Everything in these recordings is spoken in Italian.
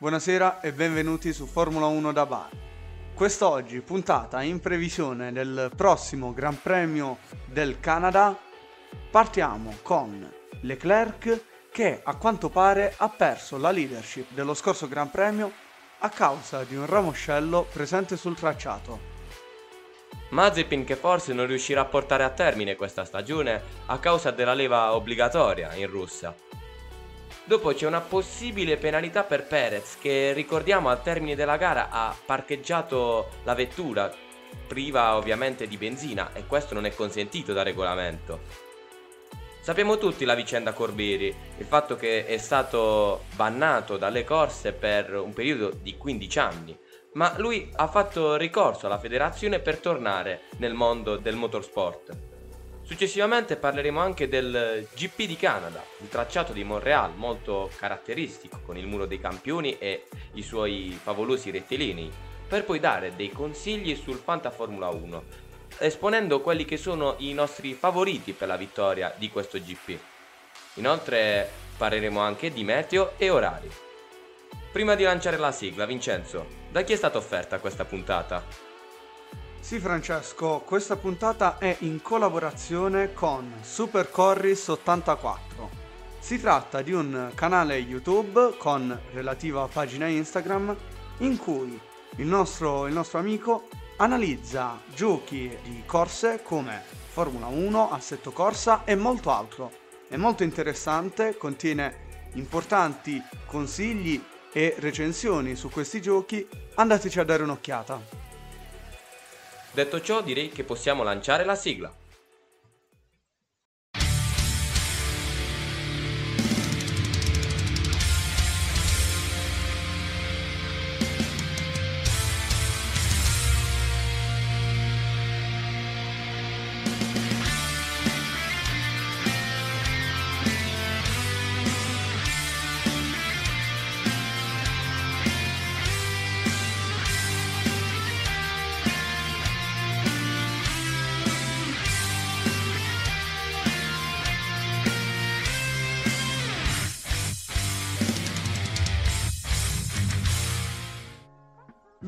Buonasera e benvenuti su Formula 1 da bar. Quest'oggi puntata in previsione del prossimo Gran Premio del Canada. Partiamo con Leclerc che a quanto pare ha perso la leadership dello scorso Gran Premio a causa di un ramoscello presente sul tracciato. Mazepin che forse non riuscirà a portare a termine questa stagione a causa della leva obbligatoria in Russia. Dopo c'è una possibile penalità per Perez che ricordiamo al termine della gara ha parcheggiato la vettura priva ovviamente di benzina e questo non è consentito da regolamento. Sappiamo tutti la vicenda Corbiri, il fatto che è stato bannato dalle corse per un periodo di 15 anni ma lui ha fatto ricorso alla federazione per tornare nel mondo del motorsport. Successivamente parleremo anche del GP di Canada, il tracciato di Montreal molto caratteristico con il muro dei campioni e i suoi favolosi rettilinei, per poi dare dei consigli sul Fanta Formula 1, esponendo quelli che sono i nostri favoriti per la vittoria di questo GP. Inoltre parleremo anche di meteo e orari. Prima di lanciare la sigla, Vincenzo, da chi è stata offerta questa puntata? Sì Francesco, questa puntata è in collaborazione con Super Corris 84. Si tratta di un canale YouTube con relativa pagina Instagram in cui il nostro, il nostro amico analizza giochi di corse come Formula 1, Assetto Corsa e molto altro. È molto interessante, contiene importanti consigli e recensioni su questi giochi, andateci a dare un'occhiata. Detto ciò, direi che possiamo lanciare la sigla.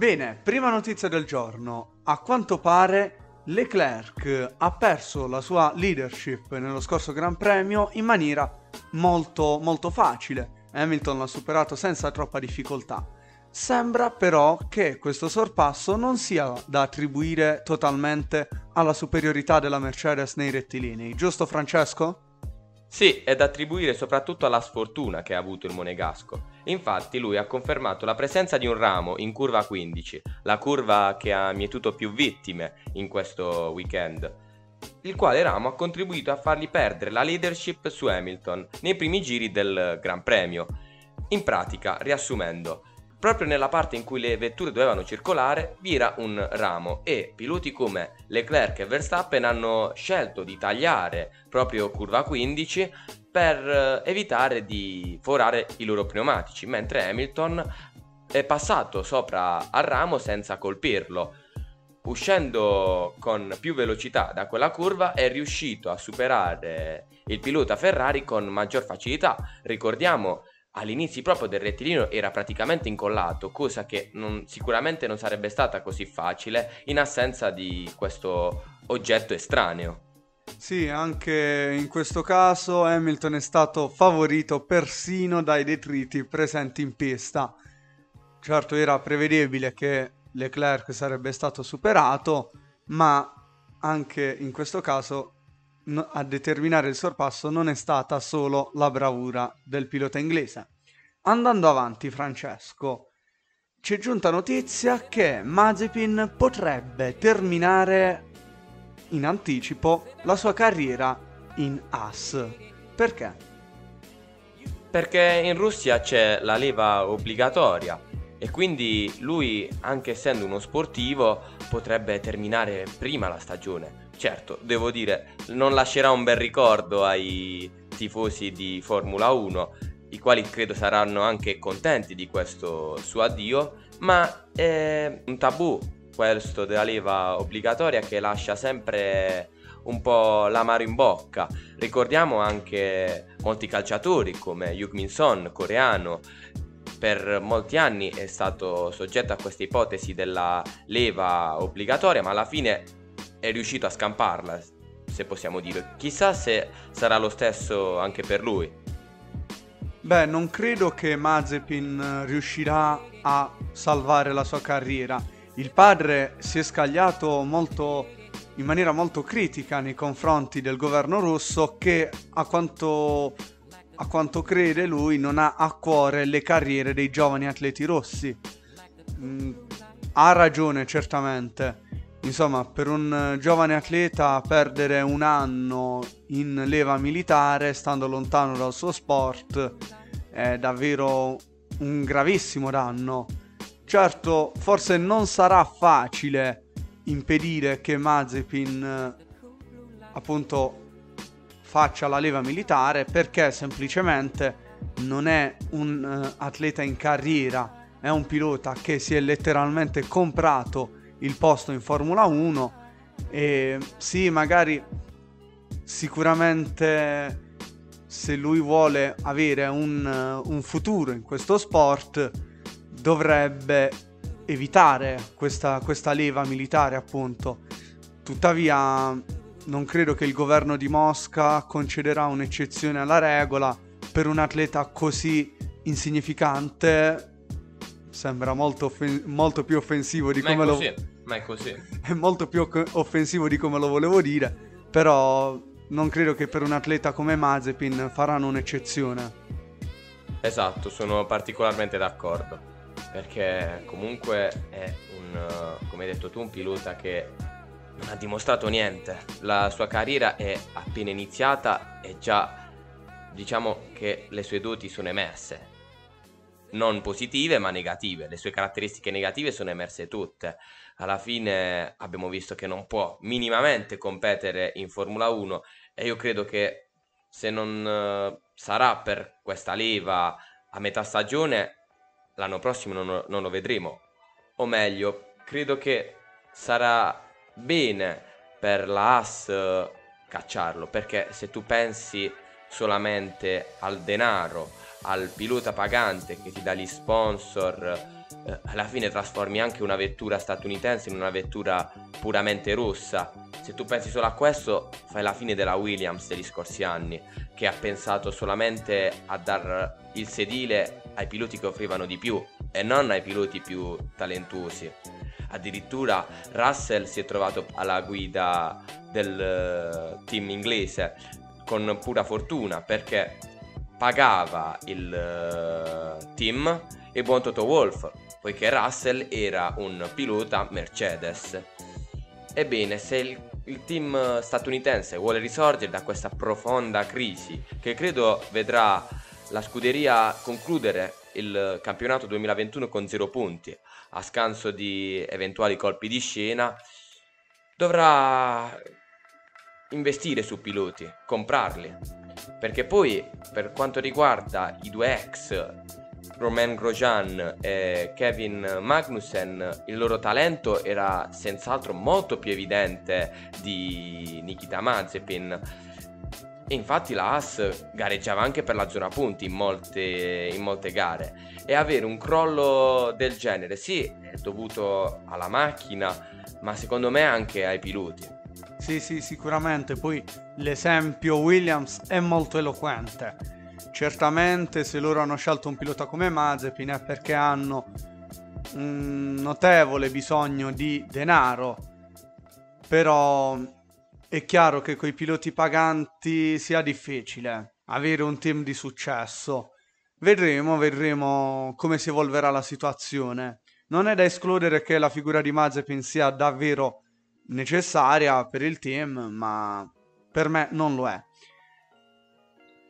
Bene, prima notizia del giorno. A quanto pare Leclerc ha perso la sua leadership nello scorso Gran Premio in maniera molto molto facile. Hamilton l'ha superato senza troppa difficoltà. Sembra però che questo sorpasso non sia da attribuire totalmente alla superiorità della Mercedes nei rettilinei, giusto Francesco? Sì, è da attribuire soprattutto alla sfortuna che ha avuto il Monegasco. Infatti lui ha confermato la presenza di un ramo in curva 15, la curva che ha mietuto più vittime in questo weekend, il quale ramo ha contribuito a fargli perdere la leadership su Hamilton nei primi giri del Gran Premio. In pratica, riassumendo, Proprio nella parte in cui le vetture dovevano circolare vira un ramo e piloti come Leclerc e Verstappen hanno scelto di tagliare proprio curva 15 per eh, evitare di forare i loro pneumatici, mentre Hamilton è passato sopra al ramo senza colpirlo. Uscendo con più velocità da quella curva è riuscito a superare il pilota Ferrari con maggior facilità. Ricordiamo all'inizio proprio del rettilineo era praticamente incollato, cosa che non, sicuramente non sarebbe stata così facile in assenza di questo oggetto estraneo. Sì, anche in questo caso Hamilton è stato favorito persino dai detriti presenti in pista. Certo era prevedibile che Leclerc sarebbe stato superato, ma anche in questo caso a determinare il sorpasso non è stata solo la bravura del pilota inglese. Andando avanti, Francesco, ci è giunta notizia che Mazepin potrebbe terminare in anticipo la sua carriera in AS. Perché? Perché in Russia c'è la leva obbligatoria e quindi lui, anche essendo uno sportivo, potrebbe terminare prima la stagione. Certo, devo dire, non lascerà un bel ricordo ai tifosi di Formula 1, i quali credo saranno anche contenti di questo suo addio, ma è un tabù questo della leva obbligatoria che lascia sempre un po' l'amaro in bocca. Ricordiamo anche molti calciatori come Yuk Min Son, coreano, per molti anni è stato soggetto a questa ipotesi della leva obbligatoria, ma alla fine è riuscito a scamparla, se possiamo dire. Chissà se sarà lo stesso anche per lui. Beh, non credo che Mazepin riuscirà a salvare la sua carriera. Il padre si è scagliato molto, in maniera molto critica nei confronti del governo russo che a quanto, a quanto crede lui non ha a cuore le carriere dei giovani atleti rossi. Mm, ha ragione certamente. Insomma, per un giovane atleta perdere un anno in leva militare, stando lontano dal suo sport, è davvero un gravissimo danno. Certo, forse non sarà facile impedire che Mazepin appunto faccia la leva militare perché semplicemente non è un uh, atleta in carriera, è un pilota che si è letteralmente comprato il posto in Formula 1 e sì, magari sicuramente se lui vuole avere un, un futuro in questo sport dovrebbe evitare questa, questa leva militare appunto. Tuttavia non credo che il governo di Mosca concederà un'eccezione alla regola per un atleta così insignificante. Sembra molto, offen- molto più offensivo di ma come lo... Ma è così. È molto più offensivo di come lo volevo dire, però non credo che per un atleta come Mazepin faranno un'eccezione. Esatto, sono particolarmente d'accordo. Perché comunque è un, come hai detto tu, un pilota che non ha dimostrato niente. La sua carriera è appena iniziata e già diciamo che le sue doti sono emerse. Non positive ma negative. Le sue caratteristiche negative sono emerse tutte. Alla fine abbiamo visto che non può minimamente competere in Formula 1 e io credo che se non uh, sarà per questa leva a metà stagione, l'anno prossimo non, non lo vedremo. O meglio, credo che sarà bene per la Haas uh, cacciarlo, perché se tu pensi solamente al denaro, al pilota pagante che ti dà gli sponsor, eh, alla fine trasformi anche una vettura statunitense in una vettura puramente rossa. Se tu pensi solo a questo, fai la fine della Williams degli scorsi anni, che ha pensato solamente a dar il sedile ai piloti che offrivano di più e non ai piloti più talentuosi. Addirittura Russell si è trovato alla guida del eh, team inglese con pura fortuna perché pagava il uh, team e buon Toto Wolf poiché Russell era un pilota Mercedes. Ebbene, se il, il team statunitense vuole risorgere da questa profonda crisi, che credo vedrà la scuderia concludere il campionato 2021 con 0 punti, a scanso di eventuali colpi di scena, dovrà investire su piloti, comprarli. Perché poi, per quanto riguarda i due ex Romain Grosjean e Kevin Magnussen, il loro talento era senz'altro molto più evidente di Nikita Mazepin. E infatti la Haas gareggiava anche per la zona punti in molte, in molte gare. E avere un crollo del genere, sì, è dovuto alla macchina, ma secondo me anche ai piloti. Sì, sì, sicuramente. Poi l'esempio Williams è molto eloquente Certamente se loro hanno scelto un pilota come Mazepin è perché hanno un notevole bisogno di denaro, però è chiaro che con i piloti paganti sia difficile avere un team di successo. Vedremo, vedremo come si evolverà la situazione. Non è da escludere che la figura di Mazepin sia davvero necessaria per il team, ma per me non lo è.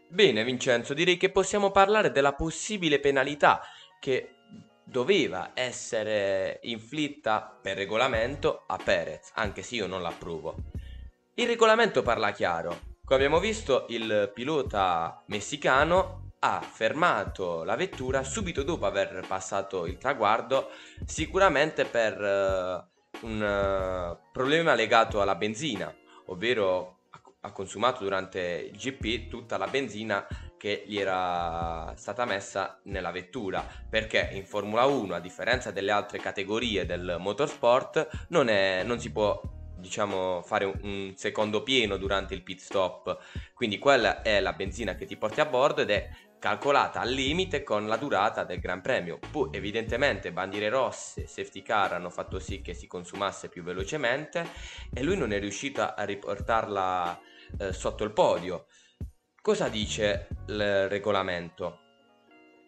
Bene Vincenzo, direi che possiamo parlare della possibile penalità che doveva essere inflitta per regolamento a Perez, anche se io non l'approvo. Il regolamento parla chiaro. Come abbiamo visto, il pilota messicano ha fermato la vettura subito dopo aver passato il traguardo, sicuramente per uh, un uh, problema legato alla benzina, ovvero ha consumato durante il GP tutta la benzina che gli era stata messa nella vettura. Perché in Formula 1 a differenza delle altre categorie del motorsport non, è, non si può diciamo fare un, secondo pieno durante il pit stop. Quindi quella è la benzina che ti porti a bordo ed è calcolata al limite con la durata del Gran Premio poi evidentemente bandiere rosse safety car hanno fatto sì che si consumasse più velocemente e lui non è riuscito a riportarla eh, sotto il podio Cosa dice il regolamento?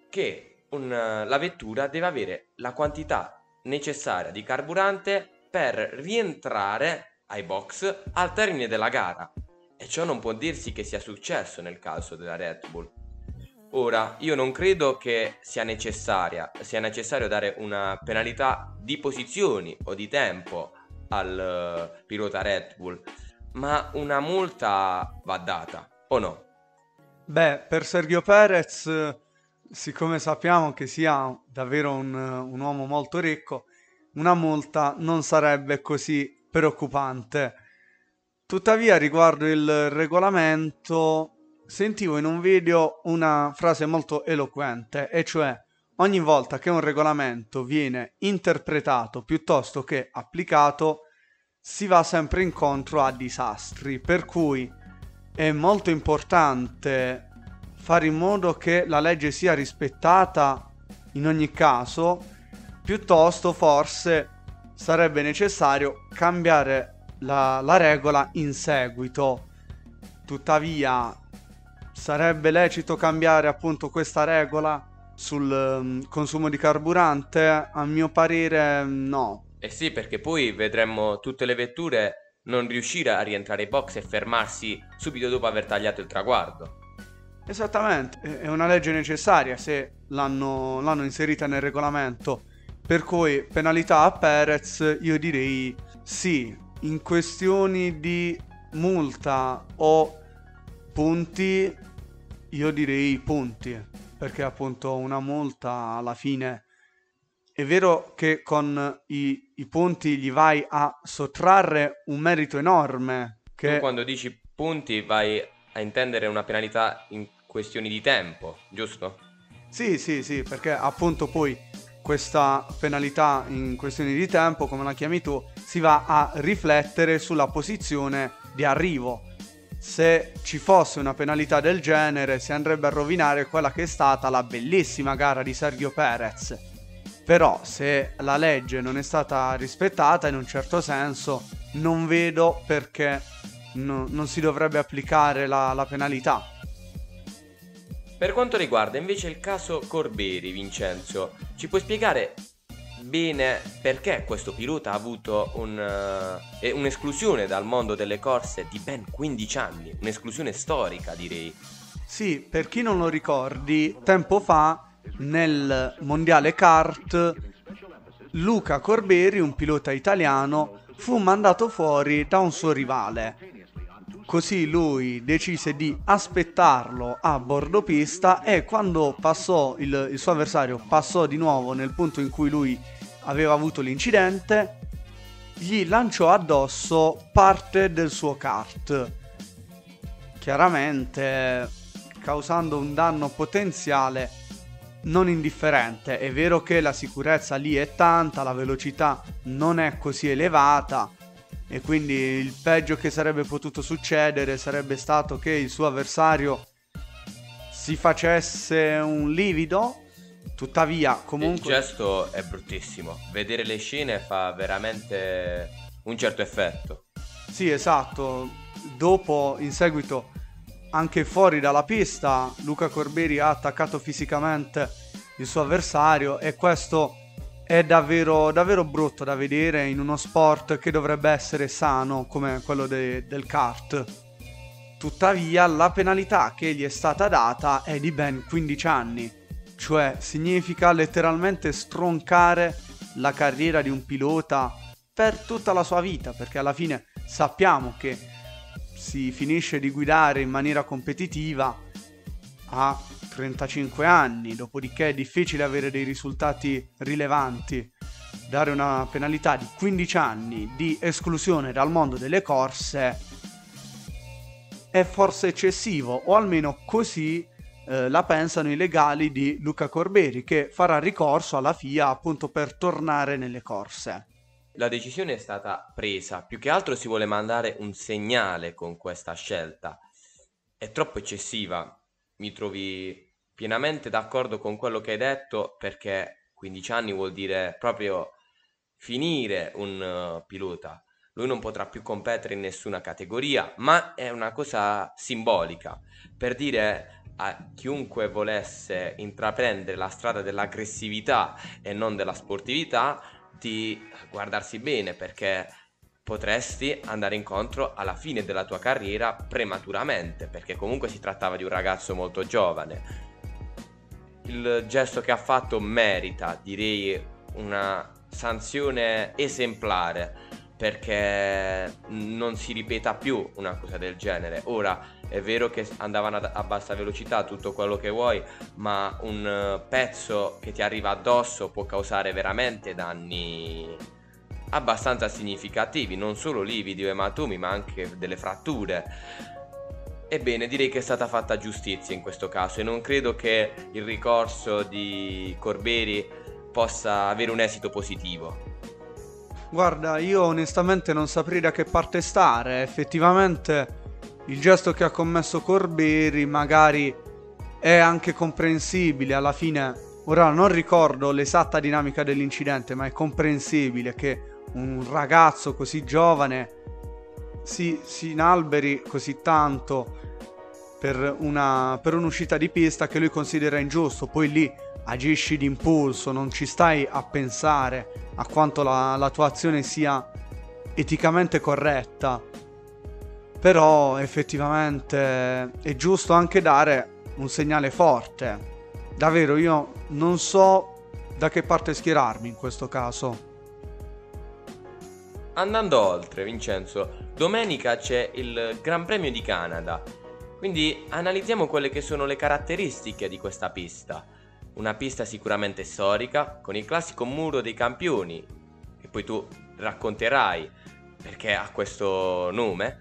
Che un, la vettura deve avere la quantità necessaria di carburante per rientrare ai box al termine della gara. E ciò non può dirsi che sia successo nel caso della Red Bull. Ora, io non credo che sia necessaria, sia necessario dare una penalità di posizioni o di tempo al uh, pilota Red Bull, ma una multa va data, o no? Beh, per Sergio Perez, siccome sappiamo che sia davvero un, un uomo molto ricco, una multa non sarebbe così preoccupante. Tuttavia, riguardo il regolamento, sentivo in un video una frase molto eloquente, e cioè ogni volta che un regolamento viene interpretato piuttosto che applicato, si va sempre incontro a disastri, per cui è molto importante fare in modo che la legge sia rispettata in ogni caso, piuttosto forse sarebbe necessario cambiare la, la regola in seguito. Tuttavia sarebbe lecito cambiare appunto questa regola sul um, consumo di carburante? A mio parere no. Eh sì, perché poi vedremmo tutte le vetture non riuscire a rientrare ai box e fermarsi subito dopo aver tagliato il traguardo. Esattamente, è una legge necessaria se l'hanno, l'hanno inserita nel regolamento. Per cui penalità a Perez, io direi sì, in questioni di multa o punti, io direi punti, perché appunto una multa alla fine è vero che con i, i punti gli vai a sottrarre un merito enorme. Che... Tu quando dici punti vai a intendere una penalità in questioni di tempo, giusto? Sì, sì, sì, perché appunto poi questa penalità in questioni di tempo, come la chiami tu, si va a riflettere sulla posizione di arrivo. Se ci fosse una penalità del genere si andrebbe a rovinare quella che è stata la bellissima gara di Sergio Perez però se la legge non è stata rispettata in un certo senso non vedo perché no, non si dovrebbe applicare la, la penalità. Per quanto riguarda invece il caso Corberi, Vincenzo, ci puoi spiegare bene perché questo pilota ha avuto un, uh, un'esclusione dal mondo delle corse di ben 15 anni, un'esclusione storica direi. Sì, per chi non lo ricordi, tempo fa nel mondiale kart Luca Corberi, un pilota italiano, fu mandato fuori da un suo rivale. Così lui decise di aspettarlo a bordo pista e quando passò il, il suo avversario passò di nuovo nel punto in cui lui aveva avuto l'incidente, gli lanciò addosso parte del suo kart. Chiaramente causando un danno potenziale non indifferente. È vero che la sicurezza lì è tanta, la velocità non è così elevata e quindi il peggio che sarebbe potuto succedere sarebbe stato che il suo avversario si facesse un livido. Tuttavia, comunque... Il gesto è bruttissimo. Vedere le scene fa veramente un certo effetto. Sì, esatto. Dopo, in seguito, anche fuori dalla pista Luca Corberi ha attaccato fisicamente il suo avversario e questo è davvero, davvero brutto da vedere in uno sport che dovrebbe essere sano come quello de- del kart. Tuttavia la penalità che gli è stata data è di ben 15 anni, cioè significa letteralmente stroncare la carriera di un pilota per tutta la sua vita, perché alla fine sappiamo che si finisce di guidare in maniera competitiva a 35 anni, dopodiché è difficile avere dei risultati rilevanti. Dare una penalità di 15 anni di esclusione dal mondo delle corse è forse eccessivo, o almeno così eh, la pensano i legali di Luca Corberi che farà ricorso alla FIA appunto per tornare nelle corse. La decisione è stata presa, più che altro si vuole mandare un segnale con questa scelta. È troppo eccessiva, mi trovi pienamente d'accordo con quello che hai detto perché 15 anni vuol dire proprio finire un uh, pilota. Lui non potrà più competere in nessuna categoria, ma è una cosa simbolica per dire a chiunque volesse intraprendere la strada dell'aggressività e non della sportività di guardarsi bene perché potresti andare incontro alla fine della tua carriera prematuramente perché comunque si trattava di un ragazzo molto giovane il gesto che ha fatto merita direi una sanzione esemplare perché non si ripeta più una cosa del genere. Ora è vero che andavano a bassa velocità tutto quello che vuoi, ma un pezzo che ti arriva addosso può causare veramente danni abbastanza significativi, non solo lividi o ematumi, ma anche delle fratture. Ebbene, direi che è stata fatta giustizia in questo caso e non credo che il ricorso di Corberi possa avere un esito positivo. Guarda, io onestamente non saprei da che parte stare. Effettivamente il gesto che ha commesso Corberi magari è anche comprensibile. Alla fine, ora non ricordo l'esatta dinamica dell'incidente, ma è comprensibile che un ragazzo così giovane si, si inalberi così tanto per, una, per un'uscita di pista che lui considera ingiusto. Poi lì agisci d'impulso, non ci stai a pensare a quanto la, la tua azione sia eticamente corretta. Però effettivamente è giusto anche dare un segnale forte. Davvero io non so da che parte schierarmi in questo caso. Andando oltre, Vincenzo, domenica c'è il Gran Premio di Canada. Quindi analizziamo quelle che sono le caratteristiche di questa pista. Una pista sicuramente storica, con il classico muro dei campioni, che poi tu racconterai perché ha questo nome,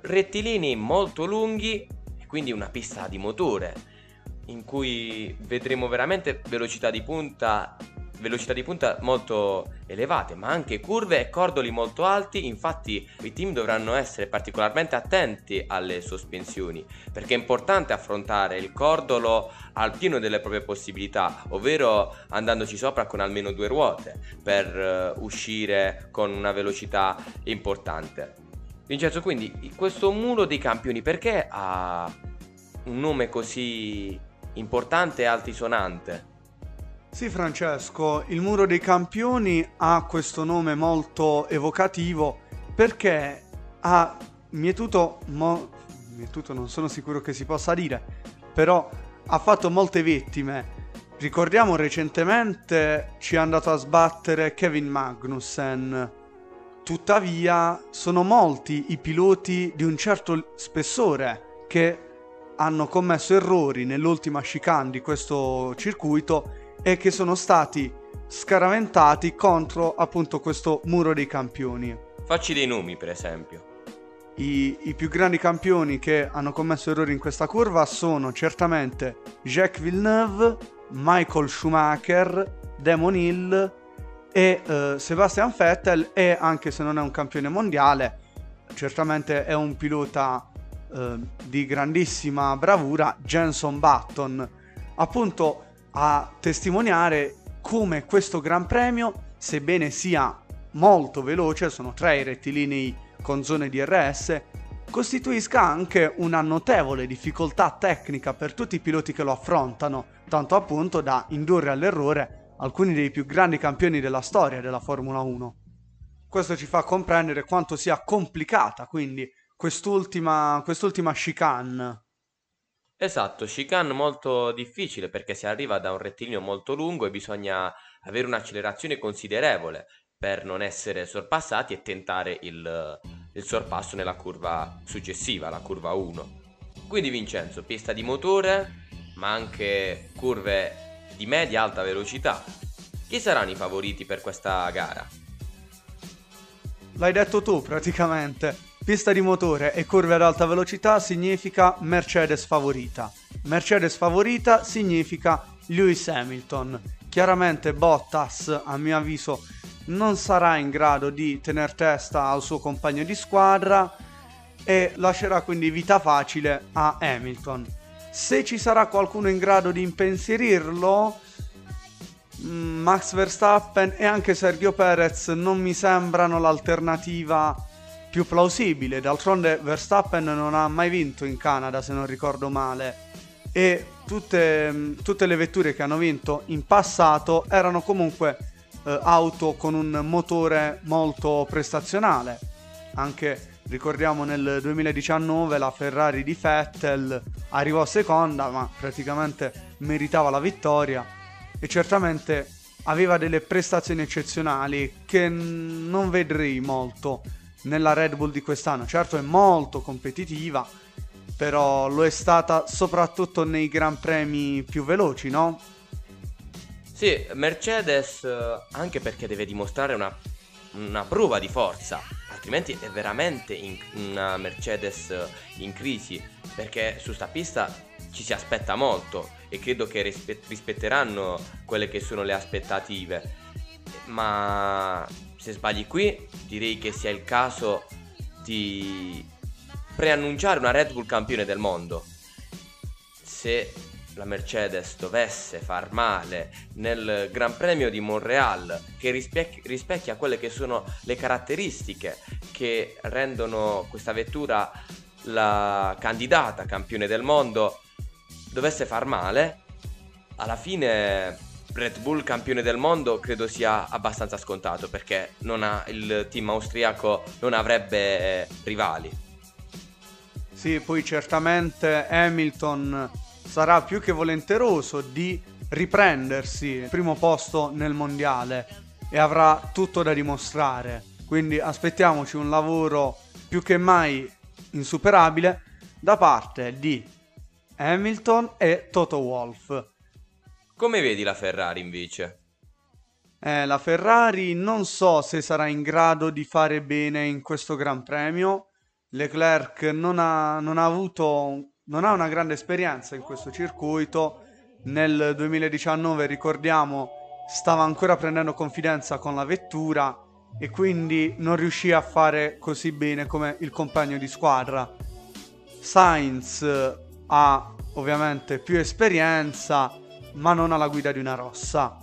rettilini molto lunghi e quindi una pista di motore in cui vedremo veramente velocità di punta velocità di punta molto elevate, ma anche curve e cordoli molto alti, infatti i team dovranno essere particolarmente attenti alle sospensioni, perché è importante affrontare il cordolo al pieno delle proprie possibilità, ovvero andandoci sopra con almeno due ruote per uh, uscire con una velocità importante. Vincenzo, quindi questo muro dei campioni perché ha un nome così importante e altisonante? Sì, Francesco, il Muro dei Campioni ha questo nome molto evocativo perché ha mietuto, mo- mietuto non sono sicuro che si possa dire, però ha fatto molte vittime. Ricordiamo recentemente ci è andato a sbattere Kevin Magnussen. Tuttavia sono molti i piloti di un certo spessore che hanno commesso errori nell'ultima chicane di questo circuito e che sono stati scaraventati contro appunto questo muro dei campioni. Facci dei nomi per esempio. I, I, più grandi campioni che hanno commesso errori in questa curva sono certamente Jacques Villeneuve, Michael Schumacher, Damon Hill e uh, Sebastian Vettel e anche se non è un campione mondiale, certamente è un pilota uh, di grandissima bravura, Jenson Button. Appunto a testimoniare come questo Gran Premio, sebbene sia molto veloce, sono tre i rettilinei con zone DRS, costituisca anche una notevole difficoltà tecnica per tutti i piloti che lo affrontano, tanto appunto da indurre all'errore alcuni dei più grandi campioni della storia della Formula 1. Questo ci fa comprendere quanto sia complicata quindi quest'ultima, quest'ultima chicane Esatto, chicane molto difficile perché si arriva da un rettilineo molto lungo e bisogna avere un'accelerazione considerevole per non essere sorpassati e tentare il, il sorpasso nella curva successiva, la curva 1. Quindi Vincenzo, pista di motore, ma anche curve di media alta velocità. Chi saranno i favoriti per questa gara? L'hai detto tu praticamente. Pista di motore e curve ad alta velocità significa Mercedes favorita. Mercedes favorita significa Lewis Hamilton. Chiaramente Bottas, a mio avviso, non sarà in grado di tener testa al suo compagno di squadra e lascerà quindi vita facile a Hamilton. Se ci sarà qualcuno in grado di impensierirlo, mm, Max Verstappen e anche Sergio Perez non mi sembrano l'alternativa più plausibile. D'altronde Verstappen non ha mai vinto in Canada, se non ricordo male. E tutte, mm, tutte le vetture che hanno vinto in passato erano comunque eh, auto con un motore molto prestazionale. Anche ricordiamo nel 2019 la Ferrari di Vettel arrivò seconda, ma praticamente meritava la vittoria e certamente aveva delle prestazioni eccezionali che non vedrei molto nella Red Bull di quest'anno. Certo è molto competitiva, però lo è stata soprattutto nei Gran Premi più veloci, no? Sì, Mercedes anche perché deve dimostrare una, una prova di forza, altrimenti è veramente in, una Mercedes in crisi, perché su sta pista ci si aspetta molto e credo che rispe- rispetteranno quelle che sono le aspettative. Ma se sbagli qui, direi che sia il caso di preannunciare una Red Bull campione del mondo. Se la Mercedes dovesse far male nel Gran Premio di Montreal, che rispecchia, rispecchia quelle che sono le caratteristiche che rendono questa vettura la candidata campione del mondo, dovesse far male, alla fine Red Bull campione del mondo credo sia abbastanza scontato perché ha, il team austriaco non avrebbe rivali. Sì, poi certamente Hamilton sarà più che volenteroso di riprendersi il primo posto nel mondiale e avrà tutto da dimostrare. Quindi aspettiamoci un lavoro più che mai insuperabile da parte di Hamilton e Toto Wolff. Come vedi la Ferrari invece? Eh, la Ferrari non so se sarà in grado di fare bene in questo Gran Premio. Leclerc non ha, non ha avuto non ha una grande esperienza in questo circuito. Nel 2019, ricordiamo, stava ancora prendendo confidenza con la vettura e quindi non riuscì a fare così bene come il compagno di squadra. Sainz ha ovviamente più esperienza, ma non ha la guida di una rossa.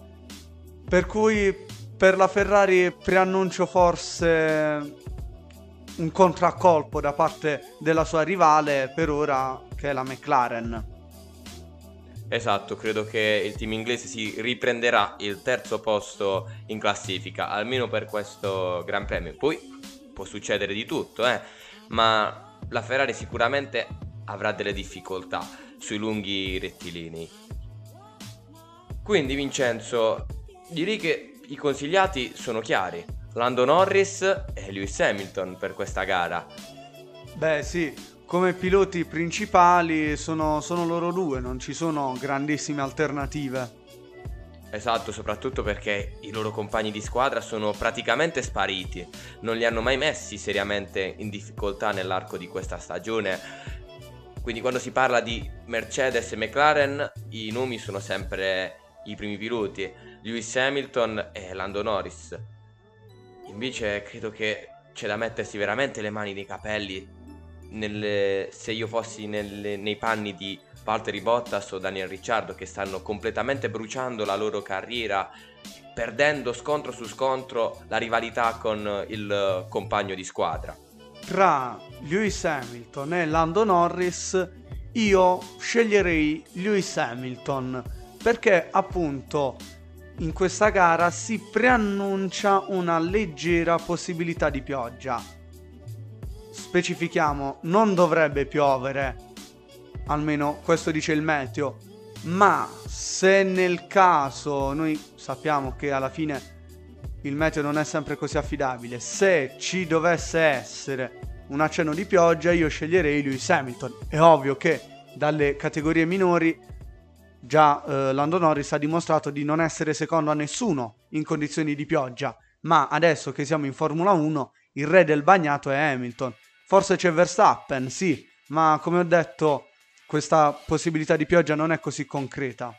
Per cui per la Ferrari preannuncio forse un contraccolpo da parte della sua rivale per ora che è la McLaren. Esatto, credo che il team inglese si riprenderà il terzo posto in classifica, almeno per questo Gran Premio. Poi può succedere di tutto, eh? ma la Ferrari sicuramente avrà delle difficoltà sui lunghi rettilinei. Quindi Vincenzo, direi che i consigliati sono chiari. Lando Norris e Lewis Hamilton per questa gara. Beh sì, come piloti principali sono, sono loro due, non ci sono grandissime alternative. Esatto, soprattutto perché i loro compagni di squadra sono praticamente spariti, non li hanno mai messi seriamente in difficoltà nell'arco di questa stagione. Quindi quando si parla di Mercedes e McLaren i nomi sono sempre i primi piloti, Lewis Hamilton e Lando Norris. Invece credo che c'è da mettersi veramente le mani nei capelli nelle, se io fossi nelle, nei panni di Valtteri Bottas o Daniel Ricciardo che stanno completamente bruciando la loro carriera perdendo scontro su scontro la rivalità con il compagno di squadra. Tra Lewis Hamilton e Lando Norris io sceglierei Lewis Hamilton perché appunto in questa gara si preannuncia una leggera possibilità di pioggia. Specifichiamo, non dovrebbe piovere, almeno questo dice il meteo, ma se nel caso noi sappiamo che alla fine il meteo non è sempre così affidabile, se ci dovesse essere un accenno di pioggia io sceglierei Lewis Hamilton. È ovvio che dalle categorie minori Già eh, Lando Norris ha dimostrato di non essere secondo a nessuno in condizioni di pioggia, ma adesso che siamo in Formula 1, il re del bagnato è Hamilton. Forse c'è Verstappen, sì, ma come ho detto, questa possibilità di pioggia non è così concreta.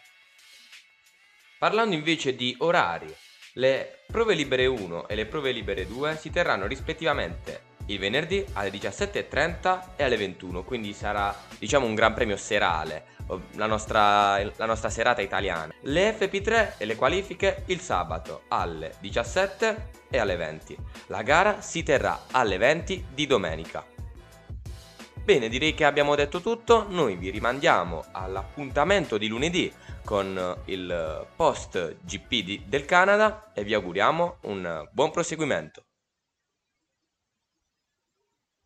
Parlando invece di orari, le prove libere 1 e le prove libere 2 si terranno rispettivamente il venerdì alle 17.30 e alle 21, quindi sarà diciamo un gran premio serale, la nostra, la nostra serata italiana. Le FP3 e le qualifiche il sabato alle 17 e alle 20. La gara si terrà alle 20 di domenica. Bene, direi che abbiamo detto tutto, noi vi rimandiamo all'appuntamento di lunedì con il post GP di, del Canada e vi auguriamo un buon proseguimento.